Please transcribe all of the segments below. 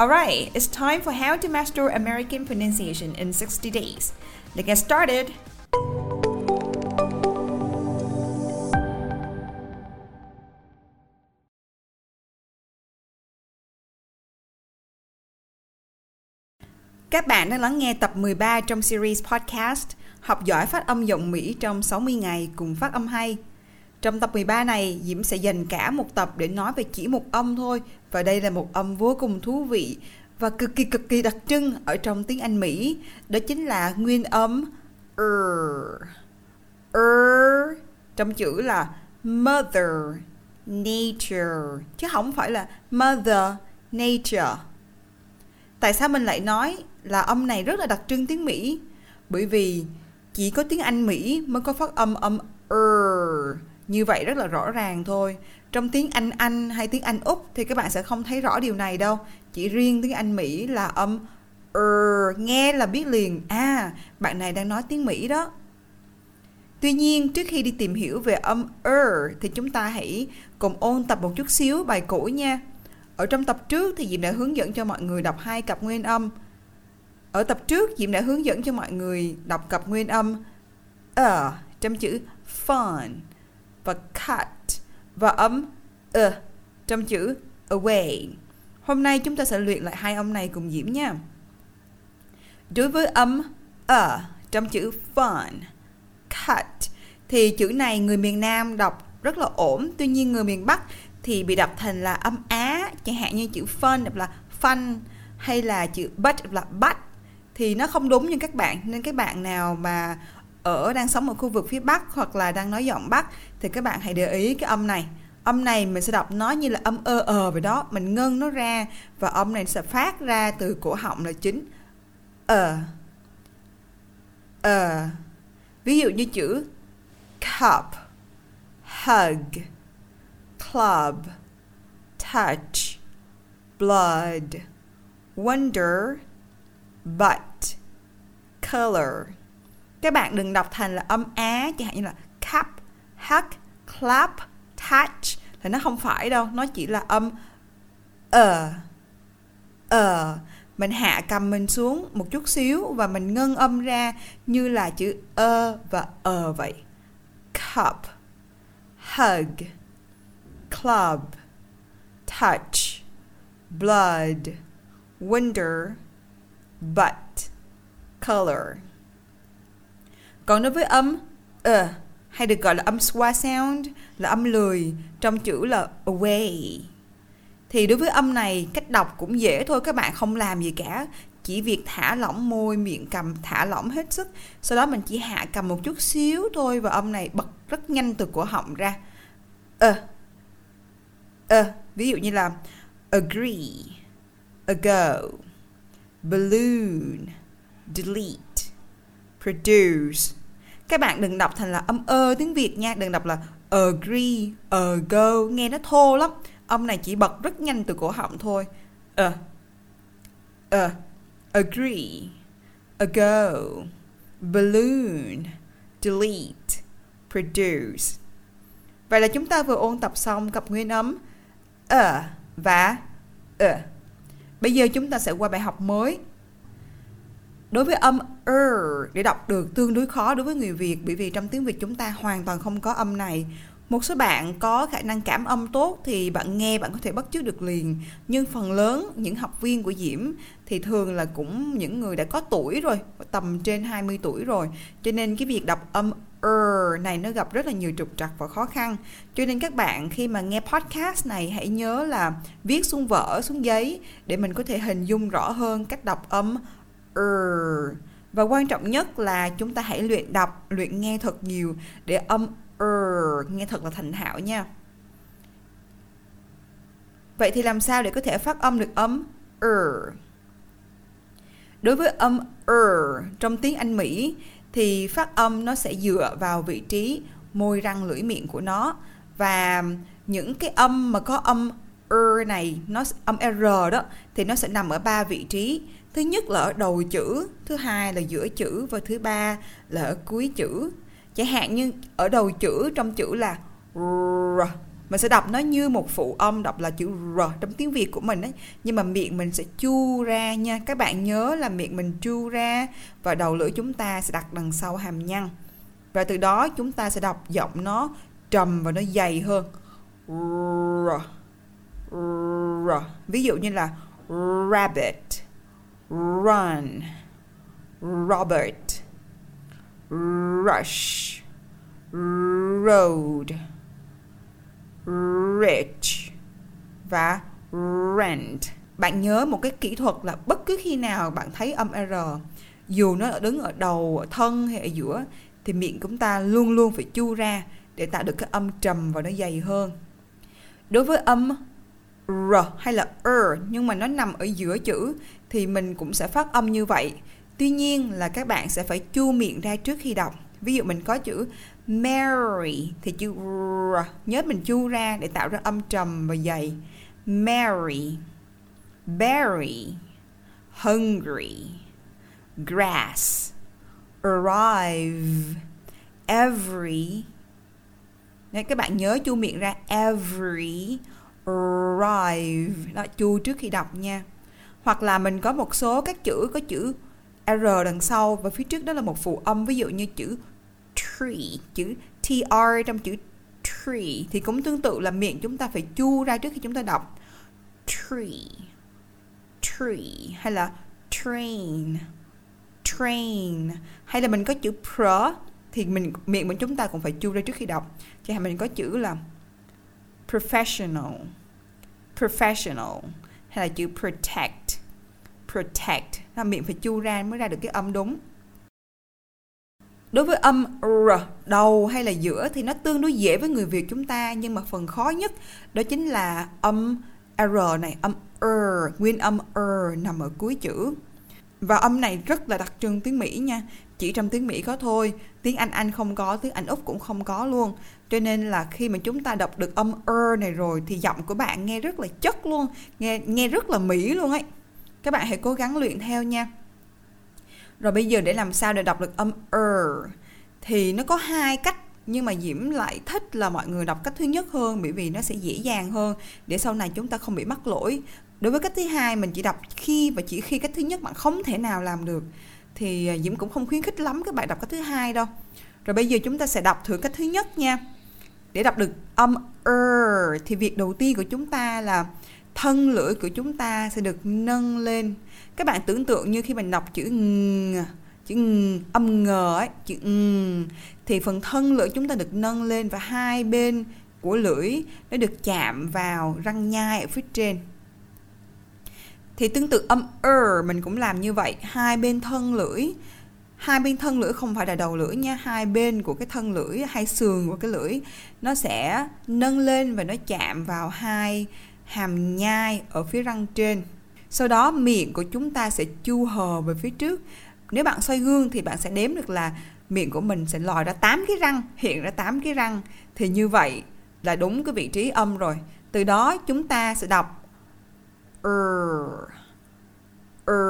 Alright, it's time for how to master American pronunciation in 60 days. Let's get started. Các bạn đang lắng nghe tập 13 trong series podcast Học giỏi phát âm giọng Mỹ trong 60 ngày cùng phát âm hay. Trong tập 13 này, Diễm sẽ dành cả một tập để nói về chỉ một âm thôi và đây là một âm vô cùng thú vị và cực kỳ cực kỳ đặc trưng ở trong tiếng Anh Mỹ. Đó chính là nguyên âm er. Er trong chữ là mother nature chứ không phải là mother nature. Tại sao mình lại nói là âm này rất là đặc trưng tiếng Mỹ? Bởi vì chỉ có tiếng Anh Mỹ mới có phát âm âm er như vậy rất là rõ ràng thôi. Trong tiếng Anh Anh hay tiếng Anh Úc thì các bạn sẽ không thấy rõ điều này đâu. Chỉ riêng tiếng Anh Mỹ là âm er nghe là biết liền. À bạn này đang nói tiếng Mỹ đó. Tuy nhiên, trước khi đi tìm hiểu về âm er thì chúng ta hãy cùng ôn tập một chút xíu bài cũ nha. Ở trong tập trước thì Diệm đã hướng dẫn cho mọi người đọc hai cặp nguyên âm. Ở tập trước, Diệm đã hướng dẫn cho mọi người đọc cặp nguyên âm ở trong chữ fun và cut và âm uh trong chữ away. Hôm nay chúng ta sẽ luyện lại hai âm này cùng Diễm nha. Đối với âm ở trong chữ fun, cut thì chữ này người miền Nam đọc rất là ổn, tuy nhiên người miền Bắc thì bị đọc thành là âm Á, chẳng hạn như chữ fun đọc là fun hay là chữ but đọc là but thì nó không đúng như các bạn nên các bạn nào mà ở đang sống ở khu vực phía Bắc hoặc là đang nói giọng Bắc thì các bạn hãy để ý cái âm này. Âm này mình sẽ đọc nó như là âm ơ ờ vậy đó, mình ngân nó ra và âm này sẽ phát ra từ cổ họng là chính. Ờ. Ờ. Ví dụ như chữ cup, hug, club, touch, blood, wonder, but, color các bạn đừng đọc thành là âm á chẳng hạn như là cup hug clap touch thì nó không phải đâu nó chỉ là âm ờ ờ. Mình hạ cầm mình xuống một chút xíu và mình ngân âm ra như là chữ ơ và ờ vậy. Cup hug club touch blood wonder butt, color còn đối với âm uh, hay được gọi là âm schwa sound là âm lười trong chữ là away. Thì đối với âm này cách đọc cũng dễ thôi các bạn không làm gì cả. Chỉ việc thả lỏng môi miệng cầm thả lỏng hết sức. Sau đó mình chỉ hạ cầm một chút xíu thôi và âm này bật rất nhanh từ cổ họng ra. Ờ uh, ờ uh, ví dụ như là agree ago balloon delete produce. Các bạn đừng đọc thành là âm ơ tiếng Việt nha đừng đọc là agree ago nghe nó thô lắm. Âm này chỉ bật rất nhanh từ cổ họng thôi. Ờ uh, ờ uh, agree ago balloon delete produce. Vậy là chúng ta vừa ôn tập xong cặp nguyên âm ờ uh, và ờ. Uh. bây giờ chúng ta sẽ qua bài học mới đối với âm er để đọc được tương đối khó đối với người Việt, bởi vì trong tiếng Việt chúng ta hoàn toàn không có âm này. Một số bạn có khả năng cảm âm tốt thì bạn nghe bạn có thể bắt chước được liền. Nhưng phần lớn những học viên của Diễm thì thường là cũng những người đã có tuổi rồi, tầm trên 20 tuổi rồi. Cho nên cái việc đọc âm er này nó gặp rất là nhiều trục trặc và khó khăn. Cho nên các bạn khi mà nghe podcast này, hãy nhớ là viết xuống vở, xuống giấy để mình có thể hình dung rõ hơn cách đọc âm er và quan trọng nhất là chúng ta hãy luyện đọc, luyện nghe thật nhiều để âm er nghe thật là thành thạo nha. Vậy thì làm sao để có thể phát âm được âm er ừ? đối với âm er trong tiếng anh mỹ thì phát âm nó sẽ dựa vào vị trí môi răng lưỡi miệng của nó và những cái âm mà có âm er này, nó âm r đó, thì nó sẽ nằm ở ba vị trí. Thứ nhất là ở đầu chữ, thứ hai là giữa chữ và thứ ba là ở cuối chữ. Chẳng hạn như ở đầu chữ, trong chữ là r, mình sẽ đọc nó như một phụ âm, đọc là chữ r trong tiếng việt của mình ấy. Nhưng mà miệng mình sẽ chu ra nha. Các bạn nhớ là miệng mình chu ra và đầu lưỡi chúng ta sẽ đặt đằng sau hàm nhăn. Và từ đó chúng ta sẽ đọc giọng nó trầm và nó dày hơn. R r ví dụ như là rabbit run robert rush road rich và rent. Bạn nhớ một cái kỹ thuật là bất cứ khi nào bạn thấy âm R dù nó đứng ở đầu, ở thân hay ở giữa thì miệng chúng ta luôn luôn phải chu ra để tạo được cái âm trầm và nó dày hơn. Đối với âm R hay là er nhưng mà nó nằm ở giữa chữ thì mình cũng sẽ phát âm như vậy. Tuy nhiên là các bạn sẽ phải chu miệng ra trước khi đọc. Ví dụ mình có chữ Mary thì chữ r nhớ mình chu ra để tạo ra âm trầm và dày. Mary, berry, hungry, grass, arrive, every. Nên các bạn nhớ chu miệng ra every, arrive. Đó, chu trước khi đọc nha. Hoặc là mình có một số các chữ có chữ R đằng sau và phía trước đó là một phụ âm ví dụ như chữ tree chữ tr trong chữ tree thì cũng tương tự là miệng chúng ta phải chu ra trước khi chúng ta đọc tree tree hay là train train hay là mình có chữ pr thì mình miệng của chúng ta cũng phải chu ra trước khi đọc chẳng hạn mình có chữ là professional. Professional. Hay là chữ protect. Protect. Là miệng phải chu ra mới ra được cái âm đúng. Đối với âm r đầu hay là giữa thì nó tương đối dễ với người Việt chúng ta nhưng mà phần khó nhất đó chính là âm r này, âm r nguyên âm r nằm ở cuối chữ. Và âm này rất là đặc trưng tiếng Mỹ nha. Chỉ trong tiếng Mỹ có thôi, tiếng Anh Anh không có, tiếng Anh Úc cũng không có luôn. Cho nên là khi mà chúng ta đọc được âm er này rồi thì giọng của bạn nghe rất là chất luôn, nghe nghe rất là Mỹ luôn ấy. Các bạn hãy cố gắng luyện theo nha. Rồi bây giờ để làm sao để đọc được âm er thì nó có hai cách nhưng mà Diễm lại thích là mọi người đọc cách thứ nhất hơn bởi vì nó sẽ dễ dàng hơn để sau này chúng ta không bị mắc lỗi. Đối với cách thứ hai mình chỉ đọc khi và chỉ khi cách thứ nhất bạn không thể nào làm được thì à, Diễm cũng không khuyến khích lắm cái bài đọc cách thứ hai đâu. Rồi bây giờ chúng ta sẽ đọc thử cách thứ nhất nha. Để đọc được âm er thì việc đầu tiên của chúng ta là thân lưỡi của chúng ta sẽ được nâng lên các bạn tưởng tượng như khi mình đọc chữ ng, chữ ng, âm ngờ ấy chữ ng, thì phần thân lưỡi chúng ta được nâng lên và hai bên của lưỡi nó được chạm vào răng nhai ở phía trên thì tương tự âm er mình cũng làm như vậy. Hai bên thân lưỡi. Hai bên thân lưỡi không phải là đầu lưỡi nha. Hai bên của cái thân lưỡi, hai sườn của cái lưỡi, nó sẽ nâng lên và nó chạm vào hai hàm nhai ở phía răng trên. Sau đó miệng của chúng ta sẽ chu hờ về phía trước. Nếu bạn xoay gương thì bạn sẽ đếm được là miệng của mình sẽ lòi ra 8 cái răng, hiện ra 8 cái răng. Thì như vậy là đúng cái vị trí âm rồi. Từ đó chúng ta sẽ đọc er er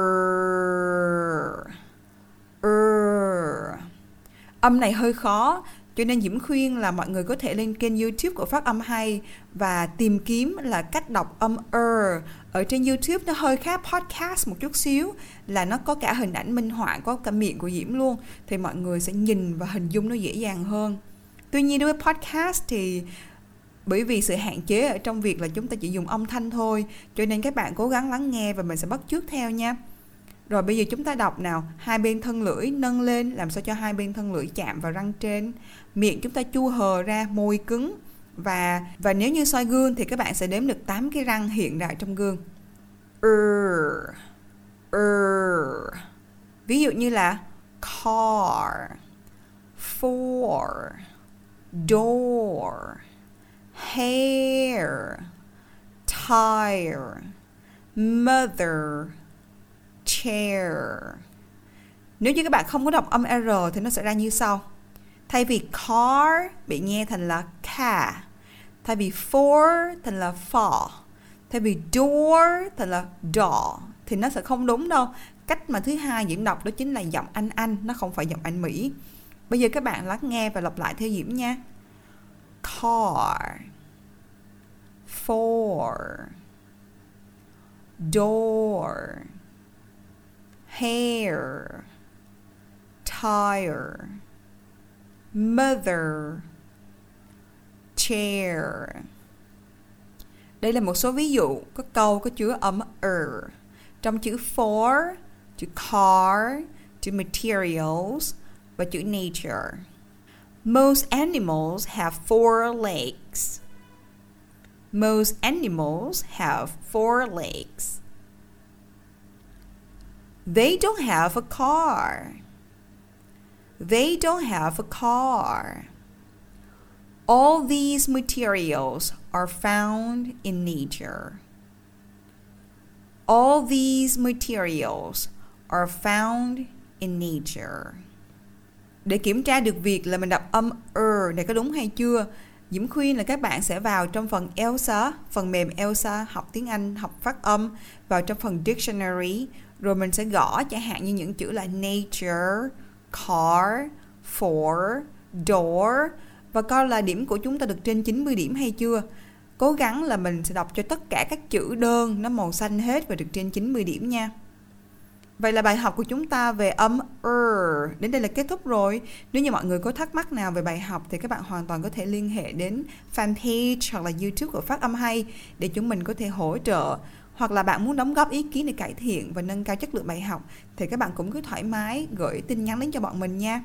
er âm này hơi khó cho nên Diễm khuyên là mọi người có thể lên kênh YouTube của Phát âm hay và tìm kiếm là cách đọc âm er. Ở trên YouTube nó hơi khác podcast một chút xíu là nó có cả hình ảnh minh họa, có cả miệng của Diễm luôn thì mọi người sẽ nhìn và hình dung nó dễ dàng hơn. Tuy nhiên đối với podcast thì bởi vì sự hạn chế ở trong việc là chúng ta chỉ dùng âm thanh thôi cho nên các bạn cố gắng lắng nghe và mình sẽ bắt chước theo nha. Rồi bây giờ chúng ta đọc nào. Hai bên thân lưỡi nâng lên làm sao cho hai bên thân lưỡi chạm vào răng trên. Miệng chúng ta chu hờ ra môi cứng. Và và nếu như soi gương thì các bạn sẽ đếm được 8 cái răng hiện đại trong gương. Er, er. ví dụ như là car four door hair, tire, mother, chair. Nếu như các bạn không có đọc âm r thì nó sẽ ra như sau. Thay vì car, bị nghe thành là car. Thay vì for thành là for thay vì door, thành là door. Thì nó sẽ không đúng đâu. Cách mà thứ hai diễn đọc đó chính là giọng anh anh, nó không phải giọng anh mỹ. Bây giờ các bạn lắng nghe và lặp lại theo diễm nha car. For door. Hair. Tire. Mother. Chair. Đây là một số ví dụ có câu có chứa âm er. Trong chữ for chữ car chữ materials và chữ nature. Most animals have four legs most animals have four legs they don't have a car they don't have a car. All these materials are found in nature. All these materials are found in nature. Để kiểm tra được việc là mình đọc âm er này có đúng hay chưa, Diễm khuyên là các bạn sẽ vào trong phần Elsa, phần mềm Elsa học tiếng Anh, học phát âm, vào trong phần dictionary, rồi mình sẽ gõ chẳng hạn như những chữ là nature, car, for, door và coi là điểm của chúng ta được trên 90 điểm hay chưa. Cố gắng là mình sẽ đọc cho tất cả các chữ đơn nó màu xanh hết và được trên 90 điểm nha. Vậy là bài học của chúng ta về âm er đến đây là kết thúc rồi. Nếu như mọi người có thắc mắc nào về bài học thì các bạn hoàn toàn có thể liên hệ đến fanpage hoặc là YouTube của Phát âm hay để chúng mình có thể hỗ trợ hoặc là bạn muốn đóng góp ý kiến để cải thiện và nâng cao chất lượng bài học thì các bạn cũng cứ thoải mái gửi tin nhắn đến cho bọn mình nha.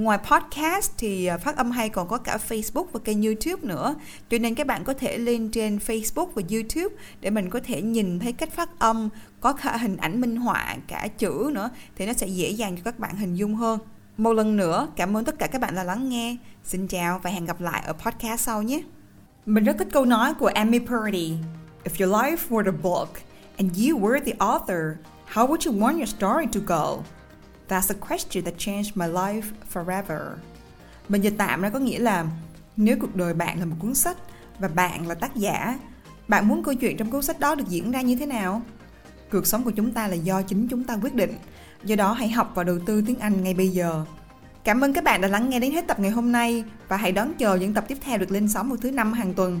Ngoài podcast thì à, phát âm hay còn có cả Facebook và kênh YouTube nữa. Cho nên các bạn có thể lên trên Facebook và YouTube để mình có thể nhìn thấy cách phát âm, có cả hình ảnh minh họa, cả chữ nữa thì nó sẽ dễ dàng cho các bạn hình dung hơn. Một lần nữa, cảm ơn tất cả các bạn đã lắng nghe. Xin chào và hẹn gặp lại ở podcast sau nhé. Mình rất thích câu nói của Amy Purdy. If your life were a book and you were the author, how would you want your story to go? That's a question that changed my life forever. Mình dịch tạm ra có nghĩa là nếu cuộc đời bạn là một cuốn sách và bạn là tác giả, bạn muốn câu chuyện trong cuốn sách đó được diễn ra như thế nào? Cuộc sống của chúng ta là do chính chúng ta quyết định. Do đó hãy học và đầu tư tiếng Anh ngay bây giờ. Cảm ơn các bạn đã lắng nghe đến hết tập ngày hôm nay và hãy đón chờ những tập tiếp theo được lên sóng vào thứ năm hàng tuần.